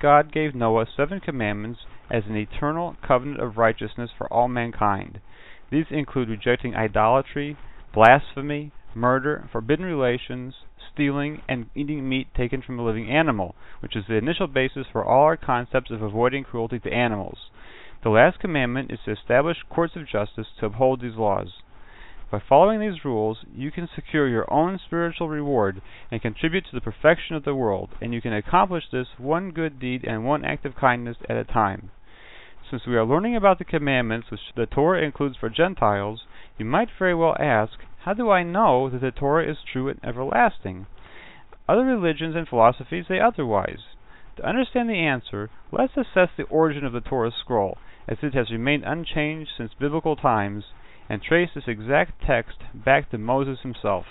God gave Noah seven commandments as an eternal covenant of righteousness for all mankind. These include rejecting idolatry, blasphemy, murder, forbidden relations, stealing, and eating meat taken from a living animal, which is the initial basis for all our concepts of avoiding cruelty to animals. The last commandment is to establish courts of justice to uphold these laws. By following these rules, you can secure your own spiritual reward and contribute to the perfection of the world, and you can accomplish this one good deed and one act of kindness at a time. Since we are learning about the commandments which the Torah includes for Gentiles, you might very well ask, how do I know that the Torah is true and everlasting? Other religions and philosophies say otherwise. To understand the answer, let's assess the origin of the Torah scroll, as it has remained unchanged since biblical times, and trace this exact text back to Moses himself.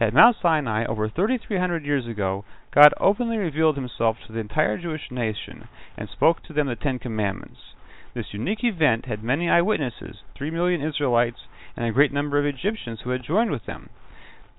At Mount Sinai, over 3,300 years ago, God openly revealed himself to the entire Jewish nation and spoke to them the Ten Commandments. This unique event had many eyewitnesses, three million Israelites, and a great number of Egyptians who had joined with them.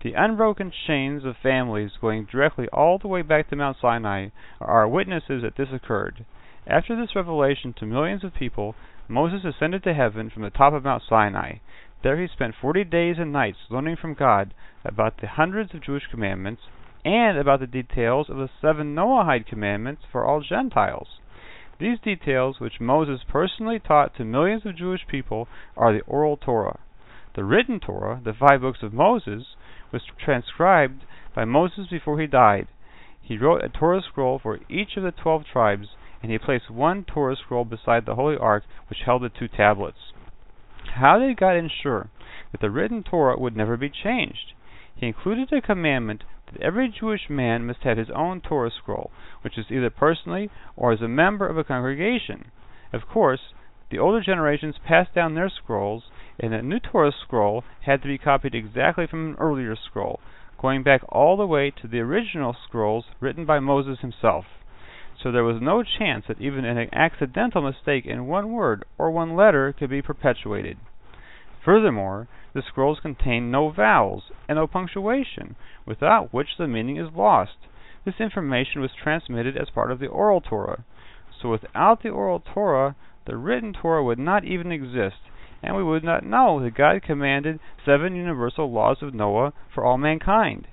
The unbroken chains of families going directly all the way back to Mount Sinai are witnesses that this occurred. After this revelation to millions of people, Moses ascended to heaven from the top of Mount Sinai. There he spent forty days and nights learning from God about the hundreds of Jewish commandments and about the details of the seven Noahide commandments for all Gentiles. These details, which Moses personally taught to millions of Jewish people, are the oral Torah. The written Torah, the five books of Moses, was transcribed by Moses before he died. He wrote a Torah scroll for each of the twelve tribes and he placed one Torah scroll beside the Holy Ark which held the two tablets. How did God ensure that the written Torah would never be changed? He included a commandment that every Jewish man must have his own Torah scroll, which is either personally or as a member of a congregation. Of course, the older generations passed down their scrolls, and a new Torah scroll had to be copied exactly from an earlier scroll, going back all the way to the original scrolls written by Moses himself so there was no chance that even an accidental mistake in one word or one letter could be perpetuated. Furthermore, the scrolls contain no vowels and no punctuation, without which the meaning is lost. This information was transmitted as part of the oral Torah. So without the oral Torah, the written Torah would not even exist, and we would not know that God commanded seven universal laws of Noah for all mankind.